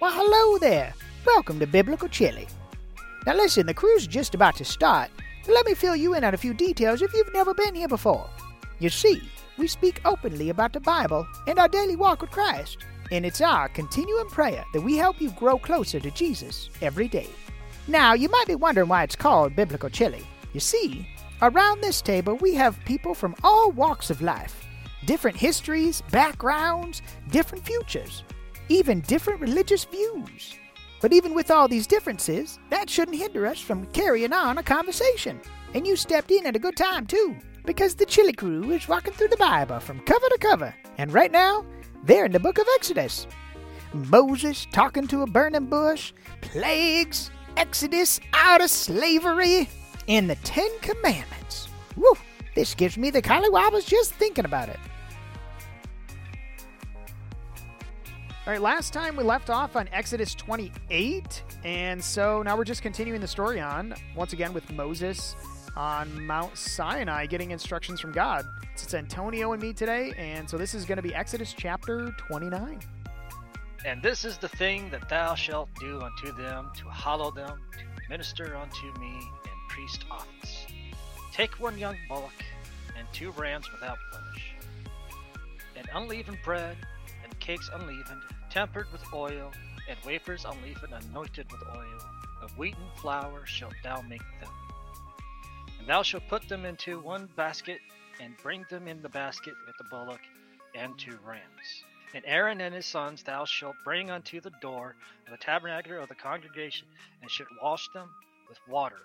Well, hello there. Welcome to Biblical Chili. Now, listen, the cruise is just about to start, let me fill you in on a few details if you've never been here before. You see, we speak openly about the Bible and our daily walk with Christ, and it's our continuing prayer that we help you grow closer to Jesus every day. Now, you might be wondering why it's called Biblical Chili. You see, around this table we have people from all walks of life, different histories, backgrounds, different futures even different religious views. But even with all these differences, that shouldn't hinder us from carrying on a conversation. And you stepped in at a good time, too, because the Chili Crew is walking through the Bible from cover to cover. And right now, they're in the book of Exodus. Moses talking to a burning bush, plagues, Exodus out of slavery, and the Ten Commandments. Woo! This gives me the collywobbles just thinking about it. All right, last time we left off on Exodus 28, and so now we're just continuing the story on, once again with Moses on Mount Sinai getting instructions from God. It's Antonio and me today, and so this is going to be Exodus chapter 29. And this is the thing that thou shalt do unto them to hallow them, to minister unto me in priest office. Take one young bullock and two rams without blemish, and unleavened bread and cakes unleavened tempered with oil, and wafers unleavened and anointed with oil. Of wheaten flour shalt thou make them. And thou shalt put them into one basket, and bring them in the basket with the bullock and two rams. And Aaron and his sons thou shalt bring unto the door of the tabernacle of the congregation, and shalt wash them with water.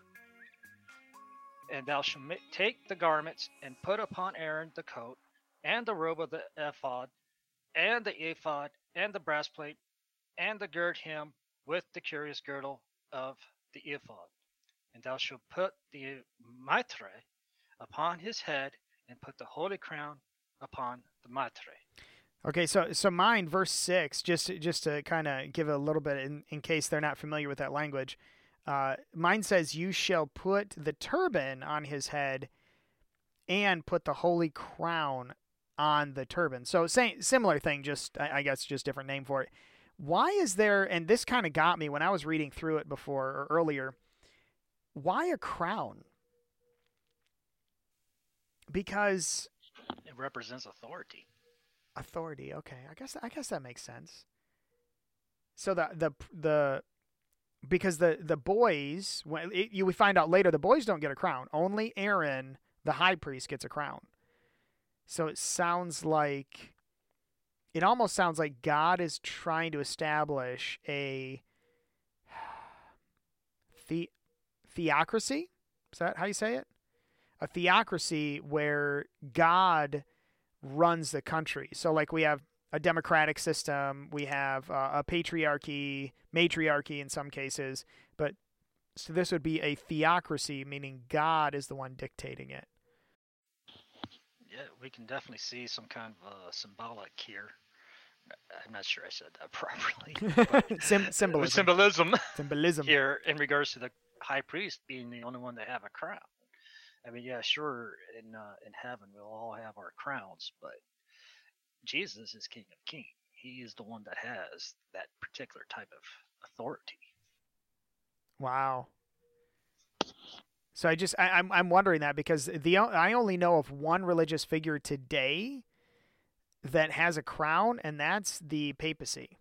And thou shalt take the garments, and put upon Aaron the coat, and the robe of the ephod, and the ephod, and the brass plate, and the gird him with the curious girdle of the ephod. And thou shalt put the mitre upon his head, and put the holy crown upon the mitre. Okay, so so mine verse six, just just to kind of give a little bit in, in case they're not familiar with that language. Uh, mine says, "You shall put the turban on his head, and put the holy crown on the turban. So same similar thing, just I guess just different name for it. Why is there? And this kind of got me when I was reading through it before or earlier. Why a crown? Because it represents authority. Authority. Okay, I guess I guess that makes sense. So the the the because the the boys when it, you we find out later the boys don't get a crown. Only Aaron, the high priest, gets a crown. So it sounds like it almost sounds like God is trying to establish a the, theocracy. Is that how you say it? A theocracy where God runs the country. So, like, we have a democratic system, we have uh, a patriarchy, matriarchy in some cases, but so this would be a theocracy, meaning God is the one dictating it yeah, we can definitely see some kind of uh, symbolic here. I'm not sure I said that properly. Sim- symbolism. Symbolism. Symbolism. here in regards to the high priest being the only one that have a crown. I mean, yeah, sure, in uh, in heaven we'll all have our crowns, but Jesus is King of Kings. He is the one that has that particular type of authority. Wow. So I just I, am I'm, I'm wondering that because the I only know of one religious figure today that has a crown, and that's the papacy.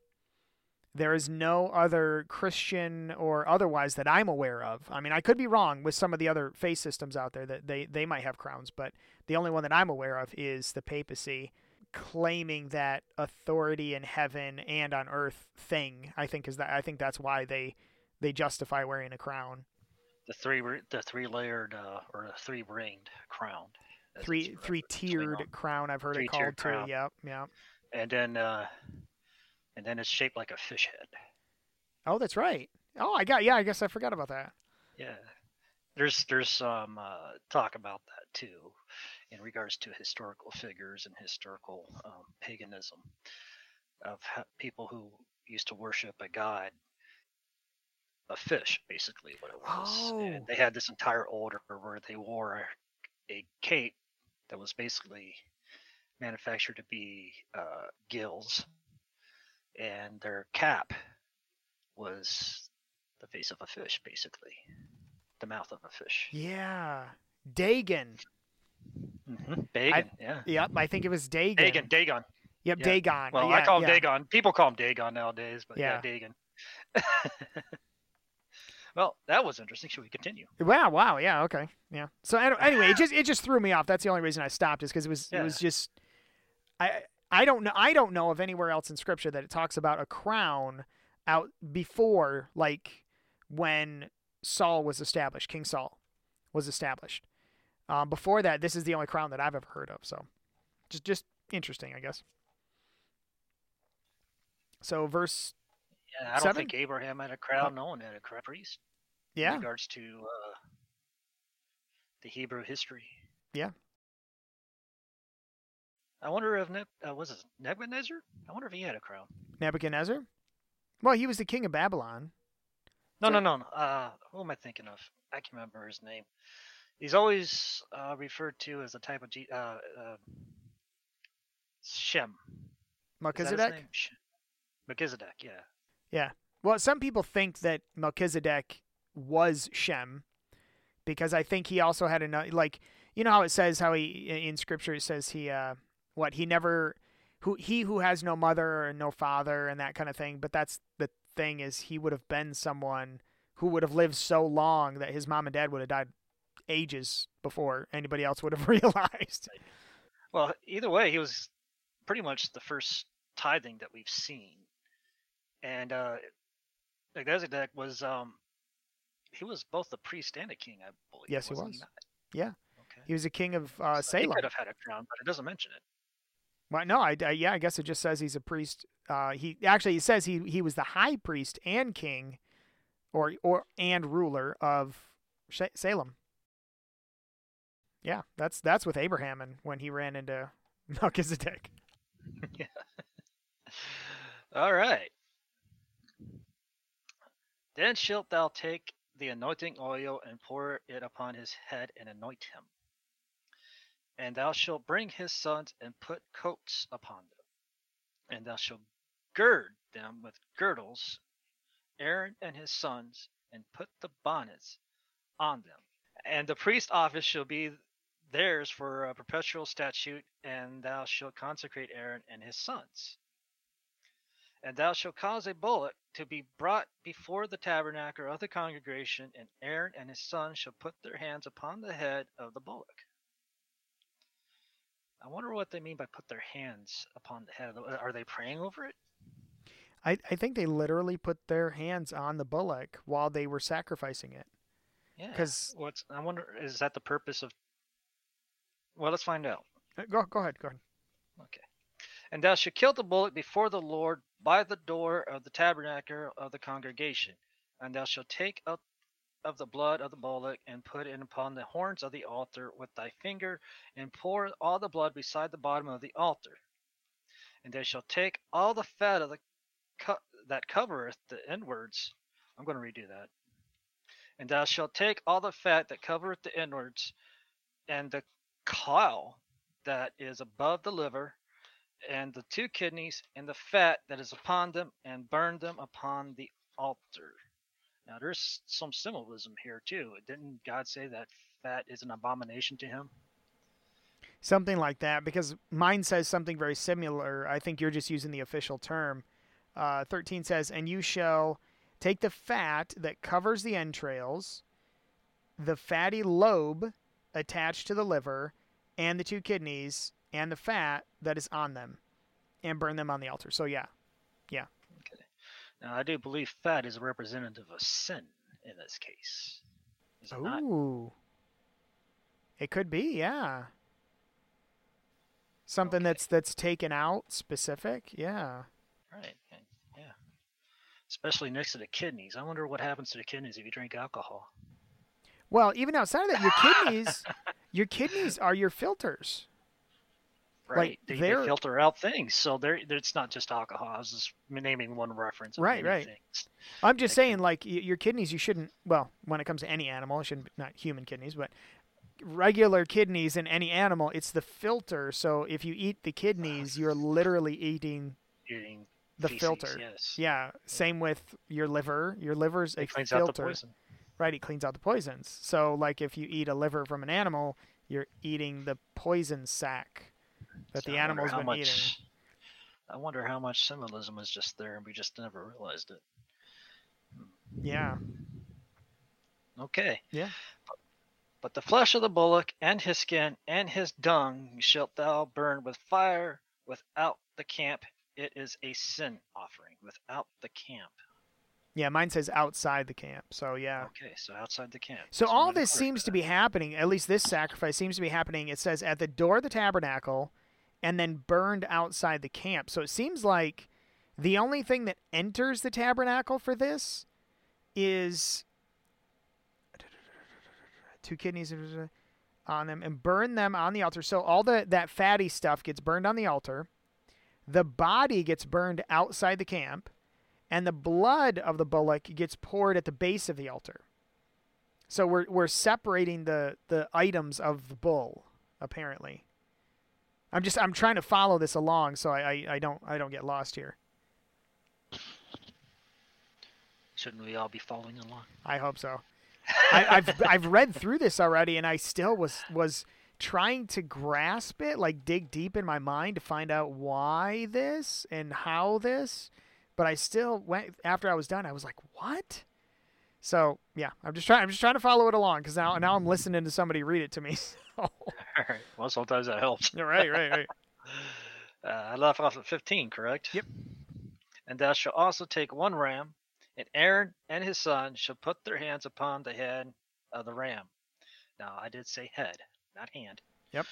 There is no other Christian or otherwise that I'm aware of. I mean, I could be wrong with some of the other faith systems out there that they, they might have crowns, but the only one that I'm aware of is the papacy claiming that authority in heaven and on earth thing. I think is that I think that's why they they justify wearing a crown the three the three layered uh, or the three ringed crown. Three three tiered crown. I've heard it called too. Crown. Yep, yep. And then uh, and then it's shaped like a fish head. Oh, that's right. Oh, I got yeah. I guess I forgot about that. Yeah, there's there's some uh, talk about that too, in regards to historical figures and historical um, paganism of people who used to worship a god a fish, basically what it was. Oh. And they had this entire order where they wore a, a cape that was basically manufactured to be uh, gills, and their cap was the face of a fish, basically, the mouth of a fish. Yeah. Dagon. Mm-hmm. Dagon, yeah. Yep, I think it was Dagon. Dagon, Dagon. Yep, yeah. Dagon. Well, yeah, I call him yeah. Dagon. People call him Dagon nowadays, but yeah, Yeah. Dagon. well, that was interesting. Should we continue? Wow, wow, yeah, okay, yeah. So anyway, it just it just threw me off. That's the only reason I stopped is because it was it was just I I don't know I don't know of anywhere else in scripture that it talks about a crown out before like when Saul was established, King Saul was established. Um, before that, this is the only crown that I've ever heard of. So just just interesting, I guess. So verse Yeah, I don't Seven? think Abraham had a crown. No one had a crown priest. In yeah regards to uh, the Hebrew history. Yeah. I wonder if ne- uh, was it Nebuchadnezzar? I wonder if he had a crown. Nebuchadnezzar. Well, he was the king of Babylon. No, So- no, no. no. Uh, who am I thinking of? I can't remember his name. He's always uh, referred to as a type of G- uh, uh, Shem. Is that his Melchizedek. Melchizedek, yeah. Well, some people think that Melchizedek was Shem because I think he also had another like you know how it says how he in scripture it says he uh what he never who he who has no mother and no father and that kind of thing but that's the thing is he would have been someone who would have lived so long that his mom and dad would have died ages before anybody else would have realized. Well, either way, he was pretty much the first tithing that we've seen, and uh, Melchizedek was um, he was both a priest and a king, I believe. Yes, he was. not? Yeah. Okay. He was a king of uh, So he Salem. could have had a crown, but it doesn't mention it. Well, no, I, I- yeah, I guess it just says he's a priest. Uh, he actually he says he he was the high priest and king, or or and ruler of Salem. Yeah, that's that's with Abraham and when he ran into Melchizedek. yeah. All right. Then shalt thou take the anointing oil and pour it upon his head and anoint him. And thou shalt bring his sons and put coats upon them. And thou shalt gird them with girdles, Aaron and his sons, and put the bonnets on them. And the priest office shall be theirs for a perpetual statute, and thou shalt consecrate Aaron and his sons. And thou shalt cause a bullock to be brought before the tabernacle of the congregation, and Aaron and his sons shall put their hands upon the head of the bullock. I wonder what they mean by put their hands upon the head of the Are they praying over it? I I think they literally put their hands on the bullock while they were sacrificing it. Yeah. Because what's I wonder is that the purpose of Well, let's find out. Uh, Go go ahead, go ahead. Okay. And thou shalt kill the bullock before the Lord by the door of the tabernacle of the congregation. And thou shalt take up of the blood of the bullock and put it upon the horns of the altar with thy finger, and pour all the blood beside the bottom of the altar. And thou shalt take all the fat of the co- that covereth the inwards. I'm going to redo that. And thou shalt take all the fat that covereth the inwards, and the caul that is above the liver, and the two kidneys, and the fat that is upon them, and burn them upon the altar. Now, there's some symbolism here too. Didn't God say that fat is an abomination to him? Something like that, because mine says something very similar. I think you're just using the official term. Uh, 13 says, And you shall take the fat that covers the entrails, the fatty lobe attached to the liver, and the two kidneys, and the fat that is on them, and burn them on the altar. So, yeah. Yeah. Okay. Now, I do believe fat is a representative of sin in this case. Is it not? Ooh. It could be, yeah. Something Okay. that's that's taken out specific, yeah. Right. Yeah. Especially next to the kidneys. I wonder what happens to the kidneys if you drink alcohol. Well, even outside of that, your kidneys, your kidneys are your filters. Like, Right. they, they they're- filter out things. So they're, it's not just alcohol. I was just naming one reference. Right, right. Things. I'm just Like- saying, like your kidneys, you shouldn't. Well, when it comes to any animal, it shouldn't not human kidneys, but regular kidneys in any animal, it's the filter. So if you eat the kidneys, you're literally eating Eating the Feces, filter. Yes. Yeah. Same with your liver. Your liver's a It cleans out the filter. poison. Right, it cleans out the poisons. So like if you eat a liver from an animal, you're eating the poison sac that So the animal's been much, eating. I wonder how much symbolism is just there, and we just never realized it. Yeah. Okay. Yeah. But the flesh of the bullock and his skin and his dung shalt thou burn with fire without the camp. It is a sin offering without the camp. Yeah, mine says outside the camp. So yeah. Okay, so outside the camp. So Just all this seems to be happening, at least this sacrifice seems to be happening. It says at the door of the tabernacle and then burned outside the camp. So it seems like the only thing that enters the tabernacle for this is two kidneys on them and burn them on the altar. So all the that fatty stuff gets burned on the altar. The body gets burned outside the camp and the blood of the bullock gets poured at the base of the altar. So we're we're separating the the items of the bull, apparently. I'm just I'm trying to follow this along so I, I, I don't I don't get lost here. Shouldn't we all be following along? I hope so. I, I've I've read through this already and I still was was trying to grasp it, like dig deep in my mind to find out why this and how this. But I still went after I was done, I was like, What? So yeah, I'm just trying I'm just trying to follow it along because now now I'm listening to somebody read it to me. So right. Well, sometimes that helps. right, right, right. Uh, I left off at 15, correct? Yep. And thou shalt also take one ram, and Aaron and his son shall put their hands upon the head of the ram. Now, I did say head, not hand. Yep.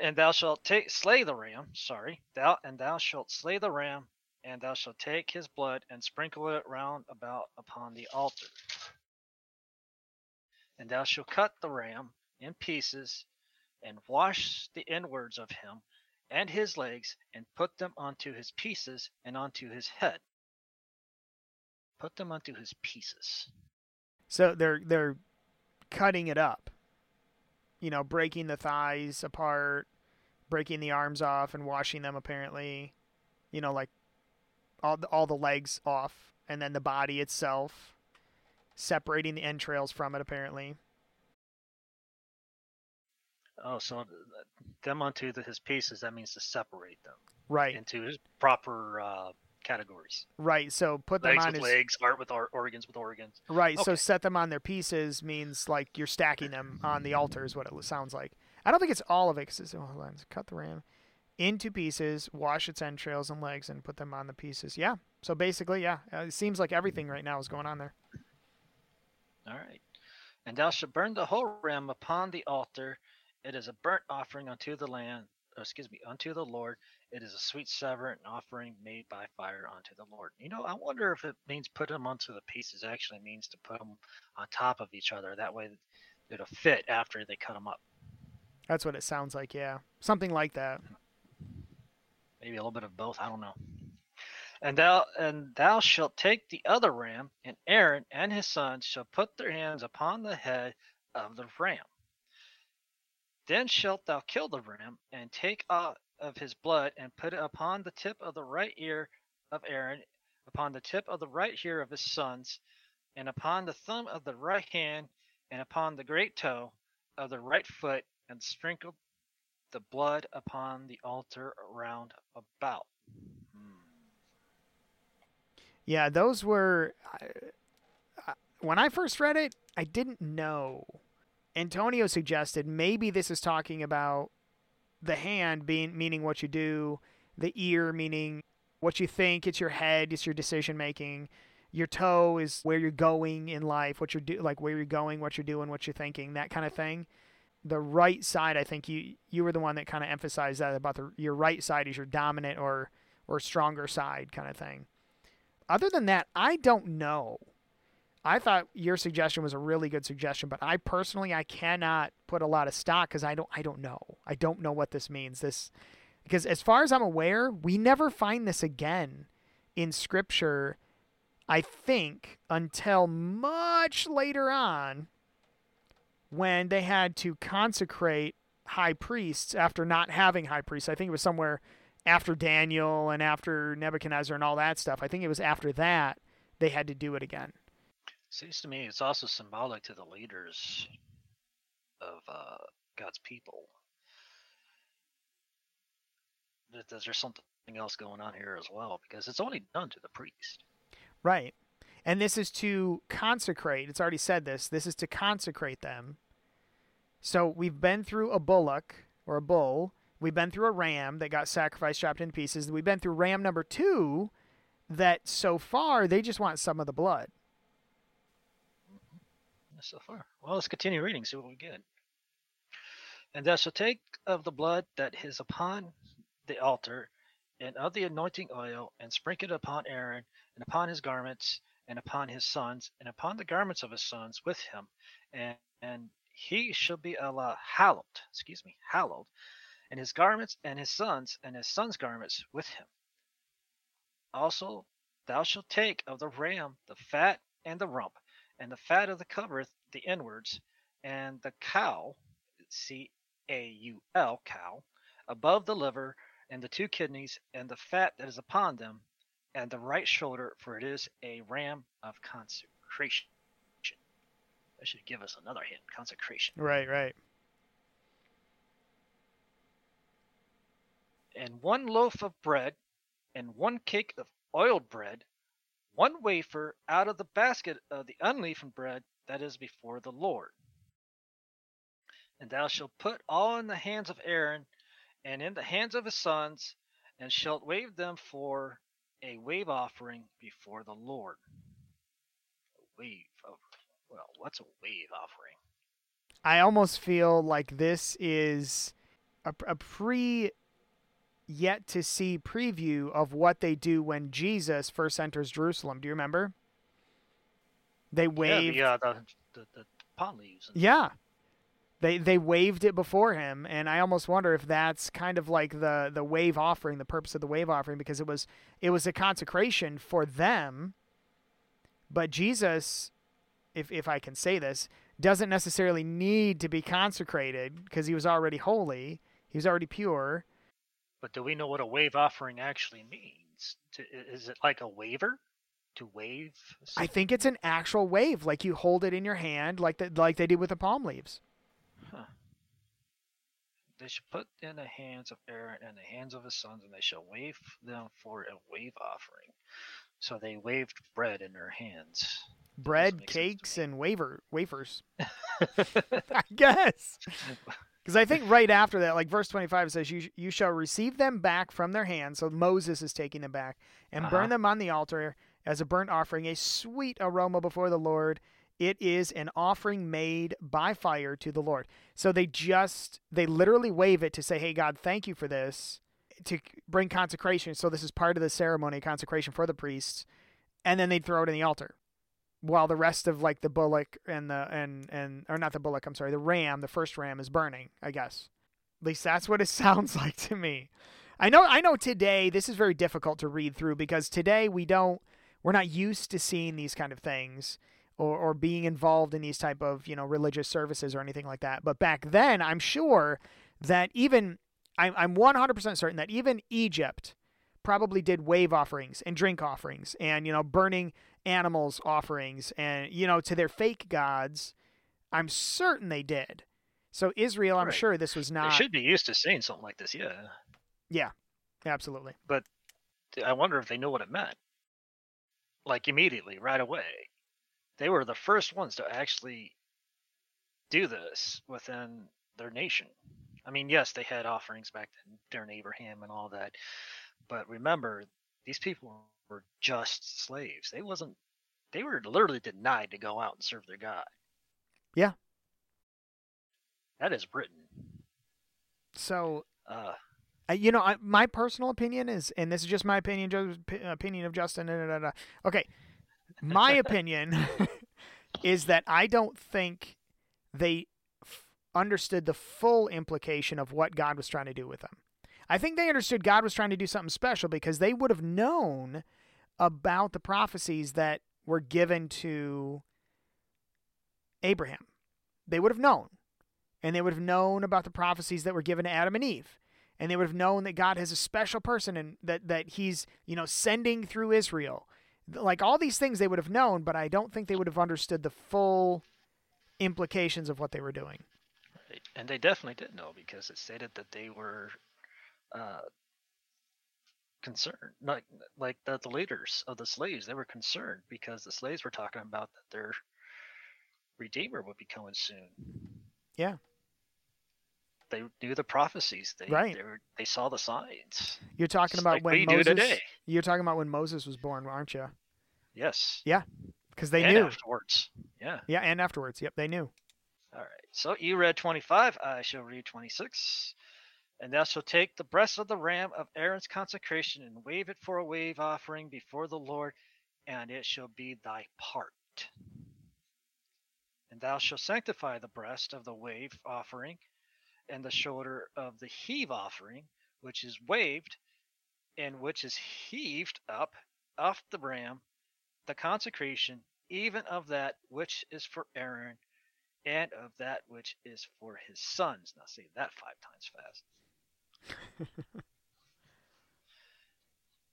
And thou shalt take slay the ram. Sorry, thou and thou shalt slay the ram, and thou shalt take his blood and sprinkle it round about upon the altar. And thou shalt cut the ram in pieces, and wash the inwards of him and his legs, and put them onto his pieces and onto his head. Put them onto his pieces. So they're they're cutting it up. You know, breaking the thighs apart, breaking the arms off and washing them apparently. You know, like all the, all the legs off and then the body itself separating the entrails from it apparently. Oh, so them onto the, his pieces, that means to separate them Right. into his proper uh, categories. Right. So put them Legs on with his legs, heart with heart, organs with organs. Right, so set them on their pieces means like you're stacking them on the altar is what it sounds like. I don't think it's all of it because it's oh, hold on, cut the ram into pieces, wash its entrails and legs, and put them on the pieces. Yeah, so basically, yeah, uh, it seems like everything right now is going on there. All right. And thou shalt burn the whole ram upon the altar. It is a burnt offering unto the land, or excuse me, unto the Lord. It is a sweet savour, an offering made by fire unto the Lord. You know, I wonder if it means put them onto the pieces actually means to put them on top of each other. That way it'll fit after they cut them up. That's what it sounds like. Yeah, something like that. Hmm. maybe a little bit of both. I don't know. And thou and thou shalt take the other ram, and Aaron and his sons shall put their hands upon the head of the ram. Then shalt thou kill the ram, and take out of his blood, and put it upon the tip of the right ear of Aaron, upon the tip of the right ear of his sons, and upon the thumb of the right hand, and upon the great toe of the right foot, and sprinkle the blood upon the altar round about. Hmm. Yeah, those were. I, I, when I first read it, I didn't know. Antonio suggested maybe this is talking about the hand being meaning what you do, the ear meaning what you think, it's your head, it's your decision making. Your toe is where you're going in life, what you're do like where you're going, what you're doing, what you're thinking, that kind of thing. The right side, I think you you were the one that kind of emphasized that about the your right side is your dominant or or stronger side kind of thing. Other than that, I don't know. I thought your suggestion was a really good suggestion, but I personally I cannot put a lot of stock because I don't I don't know. I don't know what this means. This because as far as I'm aware, we never find this again in scripture. I think until much later on when they had to consecrate high priests after not having high priests. I think it was somewhere after Daniel and after Nebuchadnezzar and all that stuff. I think it was after that they had to do it again. Seems to me it's also symbolic to the leaders of uh, God's people. That There's something else going on here as well because it's only done to the priest. Right. And this is to consecrate. It's already said this. This is to consecrate them. So we've been through a bullock or a bull. We've been through a ram that got sacrificed, chopped into pieces. We've been through ram number two that so far they just want some of the blood. So far. Well, let's continue reading, see what we get. And thou shalt take of the blood that is upon the altar, and of the anointing oil, and sprinkle it upon Aaron, and upon his garments, and upon his sons, and upon the garments of his sons with him, and, and he shall be Allah hallowed, excuse me, hallowed, and his garments, and his sons, and his sons' garments with him. Also, thou shalt take of the ram the fat and the rump, and the fat of the covereth the inwards, and the cow, C A U L, cow, above the liver, and the two kidneys, and the fat that is upon them, and the right shoulder, for it is a ram of consecration. That should give us another hint consecration. Right, right. And one loaf of bread, and one cake of oiled bread, one wafer out of the basket of the unleavened bread that is before the Lord. And thou shalt put all in the hands of Aaron and in the hands of his sons, and shalt wave them for a wave offering before the Lord. A wave of well, what's a wave offering? I almost feel like this is a, a pre yet to see preview of what they do when Jesus first enters Jerusalem. Do you remember? They waved. Yeah, the, uh, the, the, the palm leaves. and- Yeah. They they waved it before him and I almost wonder if that's kind of like the the wave offering, the purpose of the wave offering because it was it was a consecration for them. But Jesus if if I can say this, doesn't necessarily need to be consecrated because he was already holy. He was already pure. But do we know what a wave offering actually means? To, is it like a waiver? To wave? I think it's an actual wave, like you hold it in your hand, like the, like they did with the palm leaves. Huh. They shall put in the hands of Aaron and the hands of his sons, and they shall wave them for a wave offering. So they waved bread in their hands. Bread, make sense to cakes, and waver wafers. I guess. Because I think right after that, like verse 25 says, you, you shall receive them back from their hands. So Moses is taking them back and Uh-huh. burn them on the altar as a burnt offering, a sweet aroma before the Lord. It is an offering made by fire to the Lord. So they just, they literally wave it to say, hey, God, thank you for this, to bring consecration. So this is part of the ceremony, consecration for the priests. And then they'd throw it in the altar while the rest of like the bullock and the and and or not the bullock i'm sorry the ram the first ram is burning i guess. At least that's what it sounds like to me. I know i know today this is very difficult to read through because today we don't we're not used to seeing these kind of things or, or being involved in these type of you know religious services or anything like that. But back then i'm sure that even i'm, I'm 100% certain that even egypt probably did wave offerings and drink offerings and you know burning animals offerings and you know to their fake gods i'm certain they did so israel i'm Right. sure this was not. They should be used to seeing something like this, yeah. yeah absolutely But I wonder if they know what it meant. Like immediately, right away. They were the first ones to actually do this within their nation. I mean, yes, they had offerings back then during Abraham and all that, but remember, these people were just slaves. They wasn't. They were literally denied to go out and serve their God. Yeah. That is Britain. so Uh, you know I, my personal opinion is and this is just my opinion Joe's opinion of justin da, da, da, okay my opinion is that i don't think they f- understood the full implication of what god was trying to do with them i think they understood god was trying to do something special because they would have known about the prophecies that were given to abraham they would have known and they would have known about the prophecies that were given to adam and eve and they would have known that God has a special person and that that He's you know sending through Israel. Like all these things they would have known, but I don't think they would have understood the full implications of what they were doing. And they definitely did know because it stated that they were uh, concerned, like like the, the leaders of the slaves. They were concerned because the slaves were talking about that their redeemer would be coming soon. Yeah. They knew the prophecies. They Right. they, were, they saw the signs. You're talking Just about like when Moses. You're talking about when Moses was born, aren't you? Yes. Yeah. Because they and knew. afterwards. Yeah. Yeah, and afterwards. Yep, they knew. All right. So you read 25. I shall read 26. And thou shalt take the breast of the ram of Aaron's consecration and wave it for a wave offering before the Lord, and it shall be thy part. And thou shalt sanctify the breast of the wave offering and the shoulder of the heave offering, which is waved and which is heaved up off the ram, the consecration, even of that which is for Aaron and of that which is for his sons. Now say that five times fast.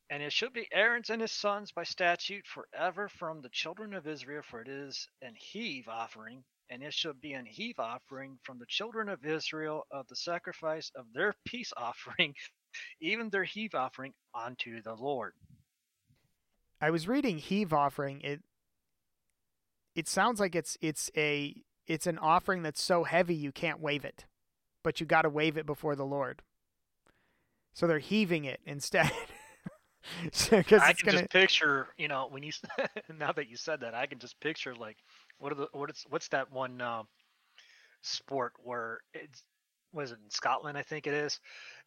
and it shall be Aaron's and his sons by statute forever from the children of Israel, for it is an heave offering, and it shall be an heave offering from the children of Israel of the sacrifice of their peace offering, even their heave offering unto the Lord. I was reading heave offering. It it sounds like it's it's a it's an offering that's so heavy you can't wave it, but you got to wave it before the Lord. So they're heaving it instead. Because I it's can gonna. just picture, you know, when you now that you said that, I can just picture like what are the what is what's that one um, sport where it's was it in Scotland? I think it is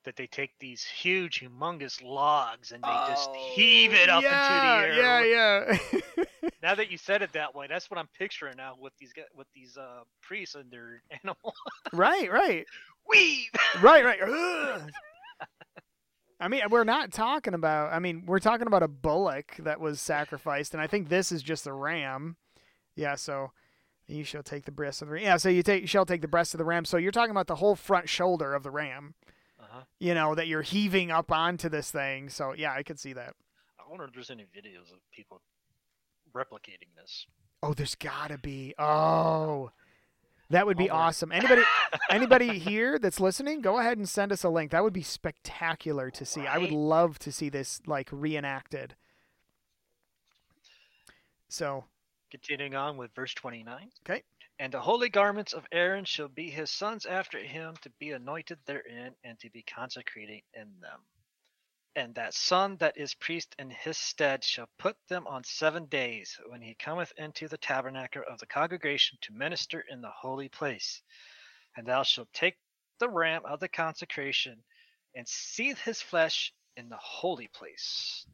that they take these huge, humongous logs and they just heave it up yeah, into the air. Yeah, yeah. Now that you said it that way, that's what I'm picturing now with these with these uh, priests and their animal right, right, weave. right, right. I mean, we're not talking about. I mean, we're talking about a bullock that was sacrificed, and I think this is just a ram. Yeah, so you shall take the breast of the ram. Yeah, so you take you shall take the breast of the ram. So you're talking about the whole front shoulder of the ram. Uh-huh. You know that you're heaving up onto this thing. So yeah, I could see that. I wonder if there's any videos of people replicating this. Oh, there's gotta be. Oh, that would be awesome. Anybody, anybody here that's listening, go ahead and send us a link. That would be spectacular to see. I would love to see this like reenacted. So Continuing on with verse 29. Okay. And the holy garments of Aaron shall be his sons after him to be anointed therein and to be consecrated in them. And that son that is priest in his stead shall put them on seven days when he cometh into the tabernacle of the congregation to minister in the holy place. And thou shalt take the ram of the consecration and seethe his flesh in the holy place.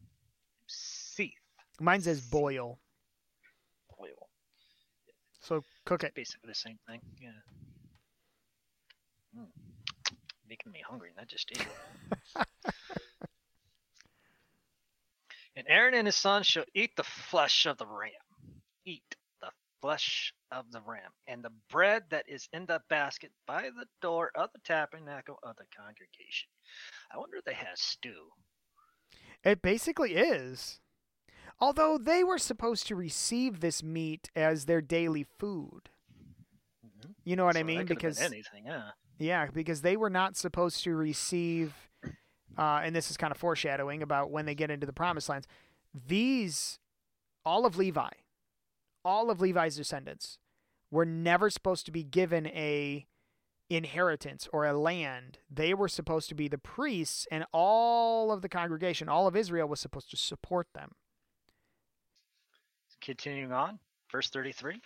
Seethe. mine says boil. Oil. So cook it. basically the same thing. Yeah. Mm. Making me hungry, not just eating. and Aaron and his sons shall eat the flesh of the ram. Eat the flesh of the ram, and the bread that is in the basket by the door of the tabernacle of the congregation. I wonder if they had stew. It basically is. Although they were supposed to receive this meat as their daily food. Mhm. You know what So I mean? could have been Because anything, yeah. Yeah, because they were not supposed to receive, uh, and this is kind of foreshadowing about when they get into the promised lands. These, all of Levi, all of Levi's descendants, were never supposed to be given a inheritance or a land. They were supposed to be the priests, and all of the congregation, all of Israel, was supposed to support them. Continuing on, verse 33.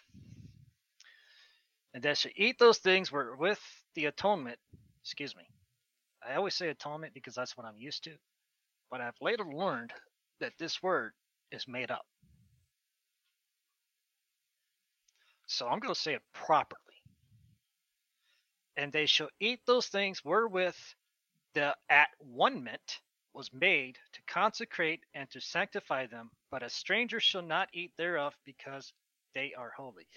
And that should eat those things wherewith the atonement, excuse me. I always say atonement because that's what I'm used to. But I've later learned that this word is made up. So I'm going to say it properly. And they shall eat those things wherewith the at one ment was made to consecrate and to sanctify them, but a stranger shall not eat thereof because they are holy.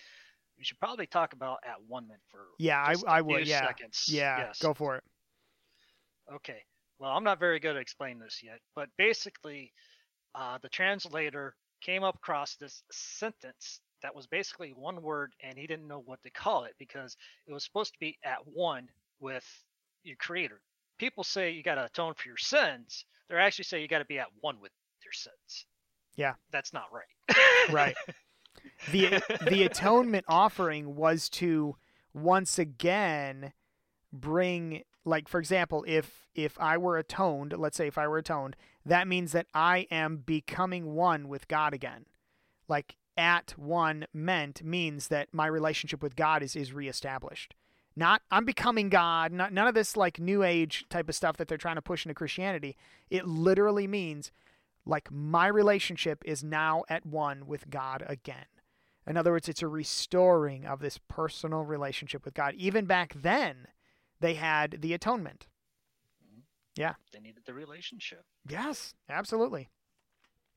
We should probably talk about at one ment for Yeah, I, I would. Yeah, seconds. yeah. Yes. Go for it. Okay. well, I'm not very good at explaining this yet, but basically, uh, the translator came up across this sentence that was basically one word, and he didn't know what to call it because it was supposed to be at one with your Creator. People say you got to atone for your sins. They're actually saying you got to be at one with your sins. Yeah. That's not right. Right. the the atonement offering was to once again bring like for example if if i were atoned let's say if i were atoned that means that i am becoming one with god again. Like at one meant means that my relationship with god is is reestablished. Not i'm becoming god not, none of this like new age type of stuff that they're trying to push into christianity. It literally means like my relationship is now at one with god again. In other words, it's a restoring of this personal relationship with God. Even back then, they had the atonement. Yeah. They needed the relationship. Yes, absolutely.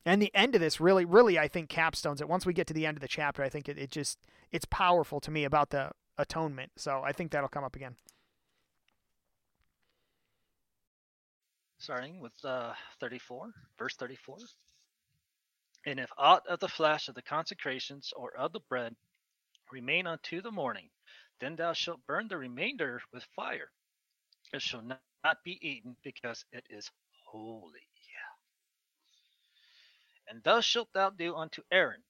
And the end of this really, really, I think capstones it. Once we get to the end of the chapter, I think it, it just it's powerful to me about the atonement. So I think that'll come up again. Starting with uh, 34, verse 34. And if aught of the flesh of the consecrations or of the bread remain unto the morning, then thou shalt burn the remainder with fire. It shall not be eaten because it is holy. And thus shalt thou do unto Aaron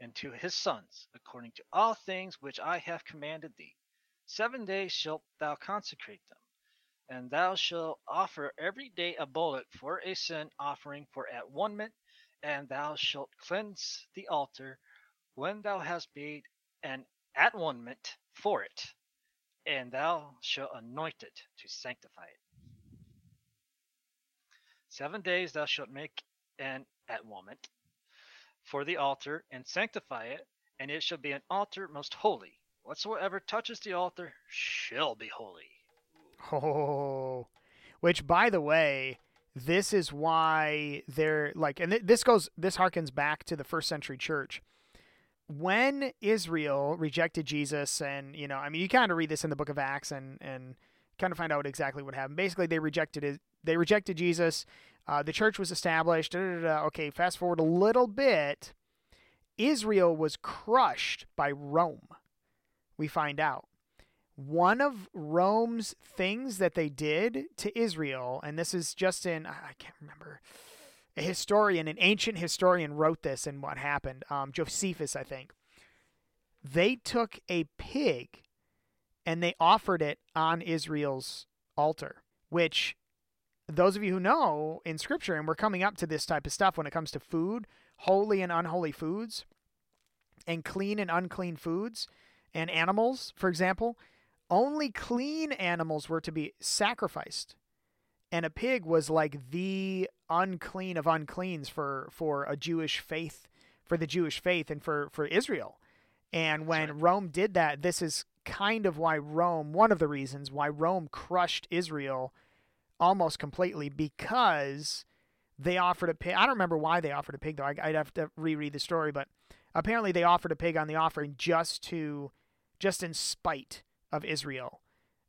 and to his sons, according to all things which I have commanded thee. Seven days shalt thou consecrate them, and thou shalt offer every day a bullock for a sin offering for at one ment and thou shalt cleanse the altar when thou hast made an atonement for it, and thou shalt anoint it to sanctify it. Seven days thou shalt make an atonement for the altar and sanctify it, and it shall be an altar most holy. Whatsoever touches the altar shall be holy. Oh, which by the way, this is why they're like, and th- this goes, this harkens back to the first century church. When Israel rejected Jesus, and you know, I mean, you kind of read this in the book of Acts and and kind of find out exactly what happened. Basically, they rejected it. They rejected Jesus. Uh, the church was established. Da, da, da. Okay, fast forward a little bit. Israel was crushed by Rome. We find out one of Rome's things that they did to Israel, and this is just in, I can't remember, a historian, an ancient historian wrote this and what happened. Um, Josephus, I think. They took a pig and they offered it on Israel's altar, which those of you who know in scripture, and we're coming up to this type of stuff when it comes to food, holy and unholy foods, and clean and unclean foods, and animals, for example, only clean animals were to be sacrificed and a pig was like the unclean of uncleans for for a Jewish faith for the Jewish faith and for for Israel and when right. Rome did that this is kind of why Rome one of the reasons why Rome crushed Israel almost completely because they offered a pig I don't remember why they offered a pig though I, I'd have to reread the story but apparently they offered a pig on the offering just to just in spite of Israel,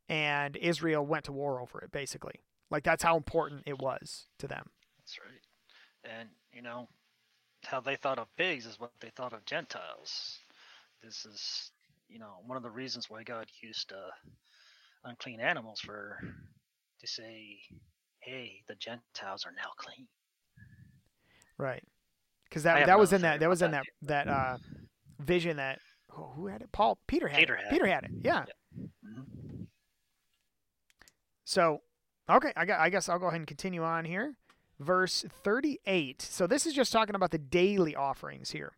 and Israel went to war over it. Basically, like that's how important it was to them. That's right. And you know how they thought of pigs is what they thought of Gentiles. This is you know one of the reasons why God used uh, unclean animals for to say, "Hey, the Gentiles are now clean." Right. Because that that was in that that was in that that uh, vision that oh, who had it? Paul Peter had Peter it. had Peter it. had it. Yeah. Mhm. So, okay, I, got, I guess I'll go ahead and continue on here. Verse 38. So, this is just talking about the daily offerings here.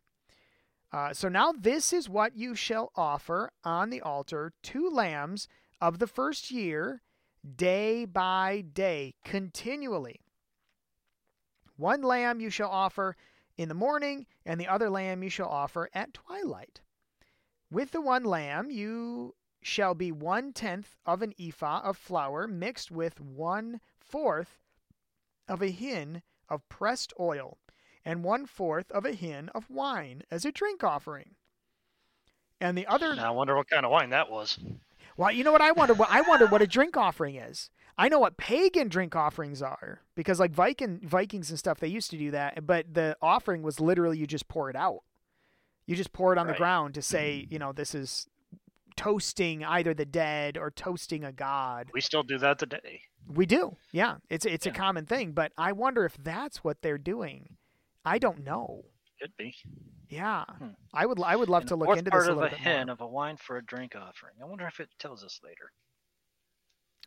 Uh, so, now this is what you shall offer on the altar two lambs of the first year, day by day, continually. One lamb you shall offer in the morning, and the other lamb you shall offer at twilight. With the one lamb you shall be one tenth of an ephah of flour mixed with one fourth of a hin of pressed oil, and one fourth of a hin of wine as a drink offering. And the other Now I wonder what kind of wine that was. well, you know what I wonder? What I wonder what a drink offering is. I know what pagan drink offerings are because like Viking Vikings and stuff they used to do that, but the offering was literally you just pour it out. You just pour it on the ground to say, mm-hmm. you know, this is toasting either the dead or toasting a god. We still do that today. We do. Yeah. It's it's a common thing, but I wonder if that's what they're doing. I don't know. Could be. Yeah. Hmm. I would I would love And to look into part this a of little a bit hen more. of a wine for a drink offering. I wonder if it tells us later.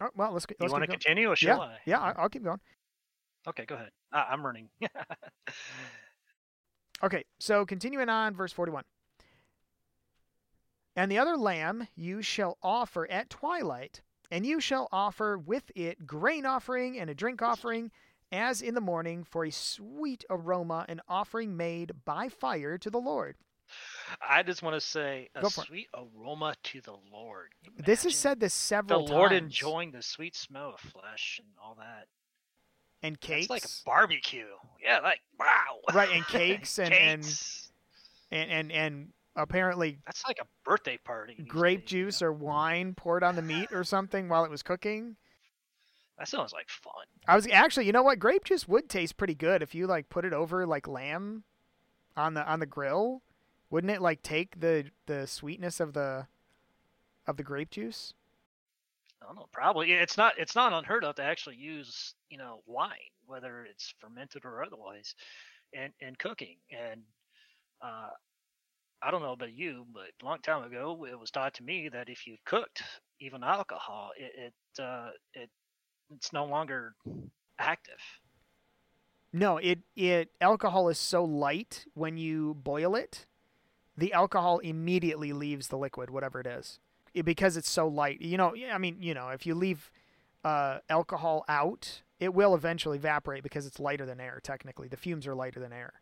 Oh, well, let's, You let's want to continue or Yeah. shall I? Yeah, I- I'll keep going. Okay, go ahead. Ah, I'm running. Okay, so continuing on, verse 41. And the other lamb you shall offer at twilight, and you shall offer with it grain offering and a drink offering, as in the morning, for a sweet aroma, an offering made by fire to the Lord. I just want to say a it. sweet aroma to the Lord. This is said this several times. the Lord times. enjoying the sweet smell of flesh and all that. and cakes, It's like a barbecue. Yeah, like wow. right? And cakes and and, Cakes. and and and apparently That's like a birthday party. grape days, juice or wine poured on the meat or something while it was cooking. That sounds like fun. I was actually, you know what? Grape juice would taste pretty good if you like put it over like lamb on the on the grill. Wouldn't it like take the the sweetness of the of the grape juice? I don't know. Probably it's not. It's not unheard of to actually use, you know, wine, whether it's fermented or otherwise, in in cooking. And uh, I don't know about you, but a long time ago, it was taught to me that if you cooked even alcohol, it it uh, it it's no longer active. No, it it alcohol is so light when you boil it, the alcohol immediately leaves the liquid, whatever it is, It- because it's so light. You know, I mean, you know, if you leave uh, alcohol out, it will eventually evaporate because it's lighter than air. Technically, the fumes are lighter than air.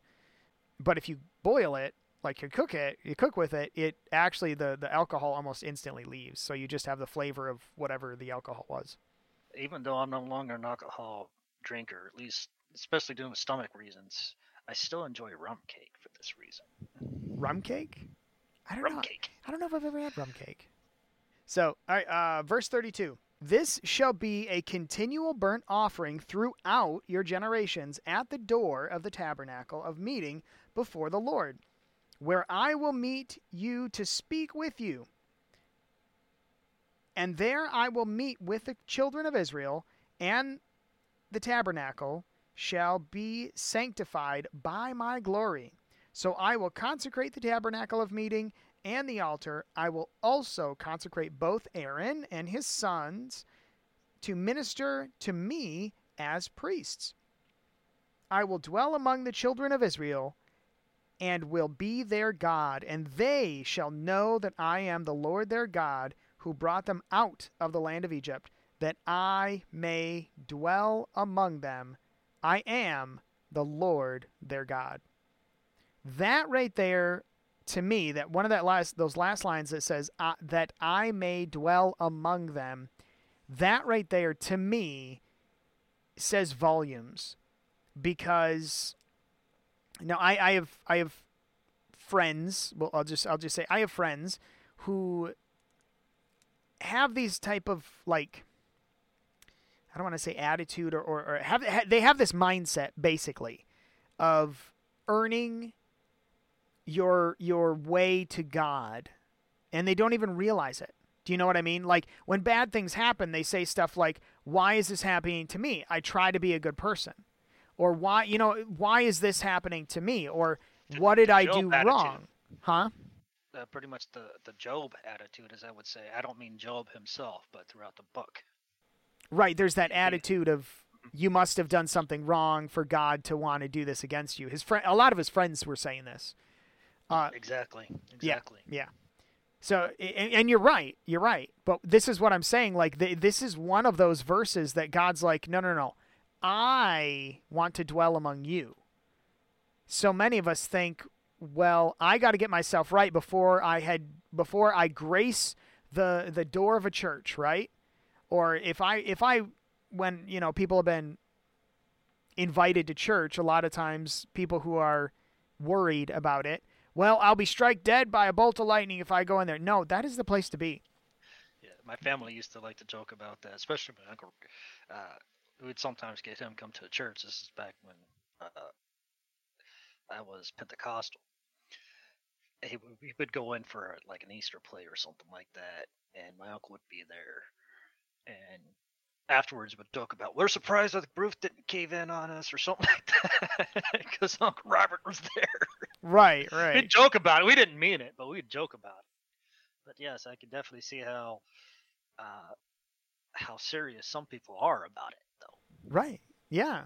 But if you boil it, like you cook it, you cook with it, it actually the the alcohol almost instantly leaves. So you just have the flavor of whatever the alcohol was. Even though I'm no longer an alcohol drinker, at least especially due to stomach reasons, I still enjoy rum cake for this reason. Rum cake? I don't Rum know. cake. I don't know if I've ever had rum cake. So, all right, uh, verse 32. This shall be a continual burnt offering throughout your generations at the door of the tabernacle of meeting before the Lord, where I will meet you to speak with you. And there I will meet with the children of Israel, and the tabernacle shall be sanctified by my glory. So I will consecrate the tabernacle of meeting and the altar. I will also consecrate both Aaron and his sons to minister to me as priests. I will dwell among the children of Israel and will be their God, and they shall know that I am the Lord their God who brought them out of the land of Egypt, that I may dwell among them. I am the Lord their God. That right there, to me, that one of that last those last lines that says uh, that I may dwell among them, that right there to me says volumes, because now I, I have I have friends. Well, I'll just I'll just say I have friends who have these type of like I don't want to say attitude or, or, or have they have this mindset basically of earning your your way to God and they don't even realize it. Do you know what I mean? Like when bad things happen, they say stuff like, "Why is this happening to me? I try to be a good person." Or why, you know, why is this happening to me? Or what did I do attitude. wrong? Huh? uh, pretty much the the Job attitude, as I would say. I don't mean Job himself, but throughout the book. Right, there's that attitude of you must have done something wrong for God to want to do this against you. His friend, a lot of his friends were saying this. Uh, exactly. Exactly. yeah. So, and, and you're right. You're right. But this is what I'm saying. Like, th- this is one of those verses that God's like, no, no, no. I want to dwell among you. So many of us think, well, I got to get myself right before I had before I grace the the door of a church, right? Or if I if I when you know people have been invited to church, a lot of times people who are worried about it well, I'll be struck dead by a bolt of lightning if I go in there. No, that is the place to be. Yeah, my family used to like to joke about that, especially my uncle. uh, we'd sometimes get him come to the church. This is back when uh, I was Pentecostal. He, would- we would go in for like an Easter play or something like that, and my uncle would be there, and afterwards would joke about we're surprised that the roof didn't cave in on us or something like that because Uncle Robert was there. Right, right. We'd joke about it. We didn't mean it, but we'd joke about it. But yes, I can definitely see how uh, how serious some people are about it. Right. Yeah.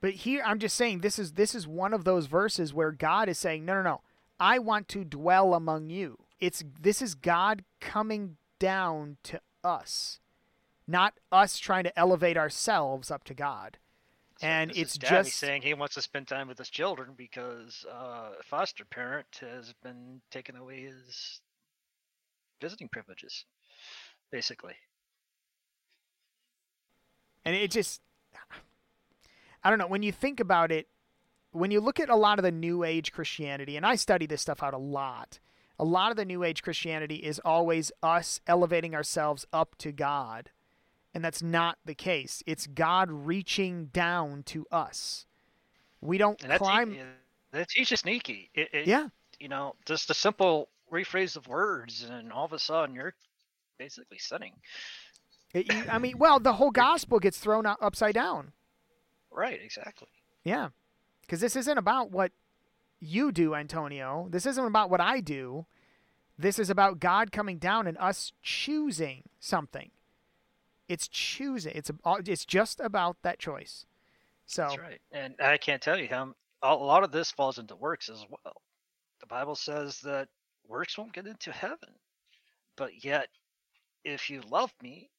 But here I'm just saying this is this is one of those verses where God is saying, "No, no, no. I want to dwell among you." It's this is God coming down to us. Not us trying to elevate ourselves up to God. So And it's just- saying he wants to spend time with his children because uh, a foster parent has been taking away his visiting privileges, basically. And it just I don't know, when you think about it, when you look at a lot of the new age Christianity, and I study this stuff out a lot, a lot of the new age Christianity is always us elevating ourselves up to God. And that's not the case. It's God reaching down to us. We don't And that's, climb. e- that's easy sneaky. It, it, Yeah, You know, just a simple rephrase of words, and all of a sudden you're basically sinning. It- I mean, well, the whole gospel gets thrown upside down. Right, exactly. Yeah. Because this isn't about what you do, Antonio. This isn't about what I do. This is about God coming down and us choosing something. It's choosing. It's a, it's just about that choice. So That's right. And I can't tell you how a lot of this falls into works as well. The Bible says that works won't get into heaven. But yet, if you love me,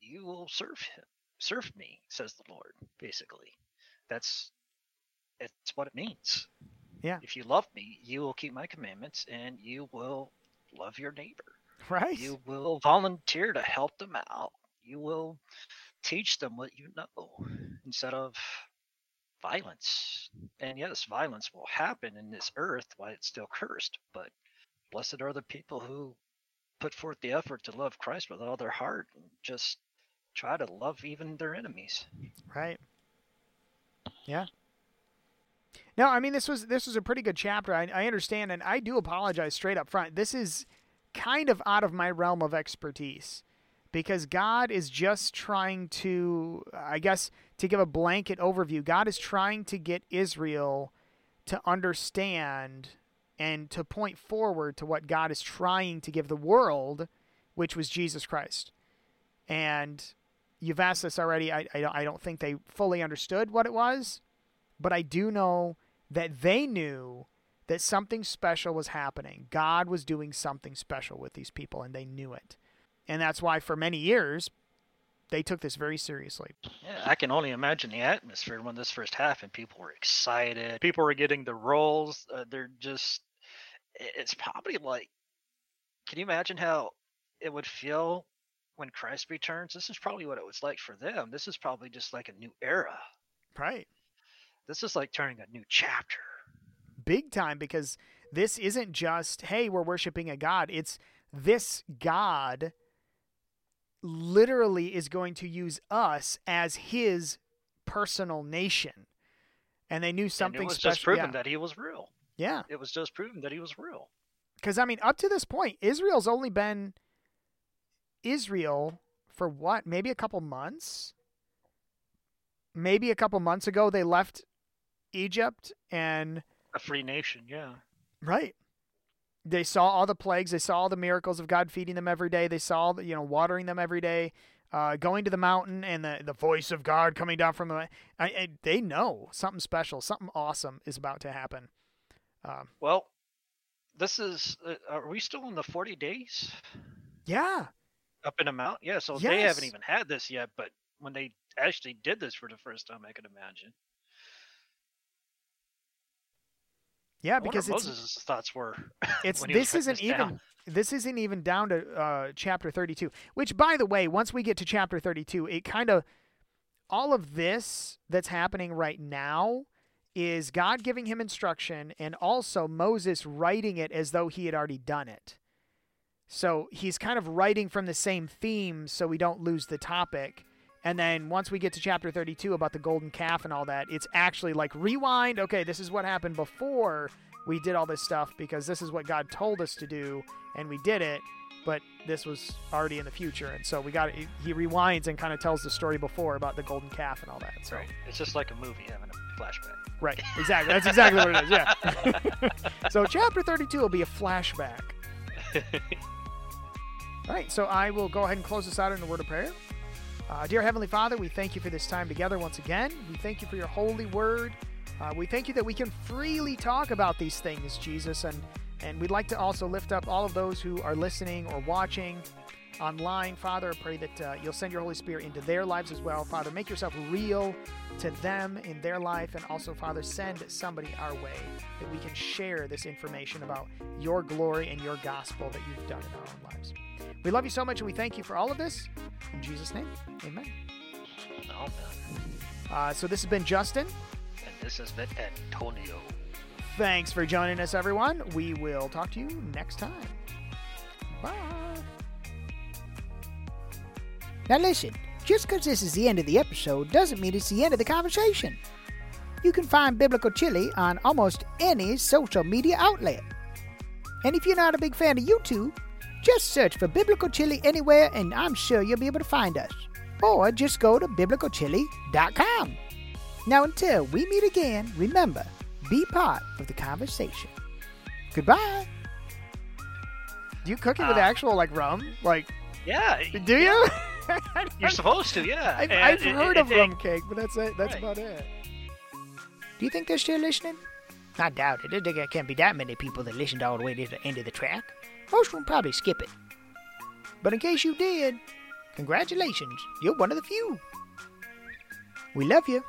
you will serve him. Serve me, says the Lord, basically. That's it's what it means. Yeah. If you love me, you will keep my commandments and you will love your neighbor. right. You will volunteer to help them out. You will teach them what you know instead of violence. And yes, violence will happen in this earth while it's still cursed, but blessed are the people who put forth the effort to love Christ with all their heart and just try to love even their enemies. Right. Yeah. No, I mean this was this was a pretty good chapter. I, I understand, and I do apologize straight up front. This is kind of out of my realm of expertise because God is just trying to, I guess, to give a blanket overview. God is trying to get Israel to understand and to point forward to what God is trying to give the world, which was Jesus Christ. And you've asked this already. I, I, don't, I don't think they fully understood what it was, but I do know that they knew that something special was happening. God was doing something special with these people, and they knew it. And that's why, for many years, they took this very seriously. Yeah, I can only imagine the atmosphere when this first happened. People were excited. People were getting the roles. Uh, they're just. It's probably like. Can you imagine how it would feel when Christ returns? This is probably what it was like for them. This is probably just like a new era. Right. This is like turning a new chapter. Big time, because this isn't just, hey, we're worshiping a God. It's this God literally is going to use us as his personal nation. And they knew something and it was special. just proven yeah. that he was real. yeah. It was just proven that he was real. Because, I mean, up to this point, Israel's only been Israel for what? Maybe a couple months? Maybe a couple months ago, they left Egypt and, A free nation, yeah. right. They saw all the plagues. They saw all the miracles of God feeding them every day. They saw, you know, watering them every day, uh, going to the mountain and the, the voice of God coming down from the. I, I, they know something special, something awesome is about to happen. Um, Well, this is. Uh, are we still in the 40 days? yeah. Up in a mount yeah so they haven't even had this yet but when they actually did this for the first time i could imagine. Yeah, I because moses' thoughts were it's this isn't this even down. this isn't even down to uh, chapter 32 which by the way once we get to chapter 32 it kind of all of this that's happening right now is god giving him instruction and also moses writing it as though he had already done it so he's kind of writing from the same theme so we don't lose the topic And then once we get to chapter 32 about the golden calf and all that, it's actually like rewind. Okay, this is what happened before we did all this stuff because this is what God told us to do, and we did it. But this was already in the future, and so we got he rewinds and kind of tells the story before about the golden calf and all that. So Right. It's just like a movie having a flashback. right, exactly. That's exactly what it is. Yeah. so chapter 32 will be a flashback. All right, so I will go ahead and close this out in a word of prayer. Uh, dear Heavenly Father, we thank you for this time together once again. We thank you for your holy word. Uh, we thank you that we can freely talk about these things, Jesus, and and we'd like to also lift up all of those who are listening or watching online. Father, I pray that uh, you'll send your Holy Spirit into their lives as well. Father, make yourself real to them in their life, and also, Father, send somebody our way that we can share this information about your glory and your gospel that you've done in our own lives. We love you so much, and we thank you for all of this. In Jesus' name, amen. Man. Uh, so this has been Justin. And this has been Antonio. Thanks for joining us, everyone. We will talk to you next time. Bye. Now listen, just because this is the end of the episode doesn't mean it's the end of the conversation. You can find Biblical Chili on almost any social media outlet. And if you're not a big fan of YouTube, just search for Biblical Chili anywhere and I'm sure you'll be able to find us. Or just go to biblicalchili.com. Now until we meet again, remember, be part of the conversation. Goodbye. Do you cook it with Uh, actual like rum? Like, Yeah. do you? You're supposed to, yeah. I've, I've it- heard it- of it- rum cake, but that's it. That's Right. about it. Do you think they're still listening? I doubt it. There can't be that many people that listened all the way to the end of the track. Most will probably skip it. But in case you did, congratulations. You're one of the few. We love you.